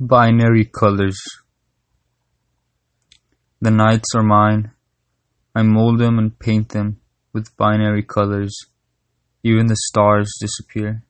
Binary colors. The nights are mine. I mold them and paint them with binary colors. Even the stars disappear.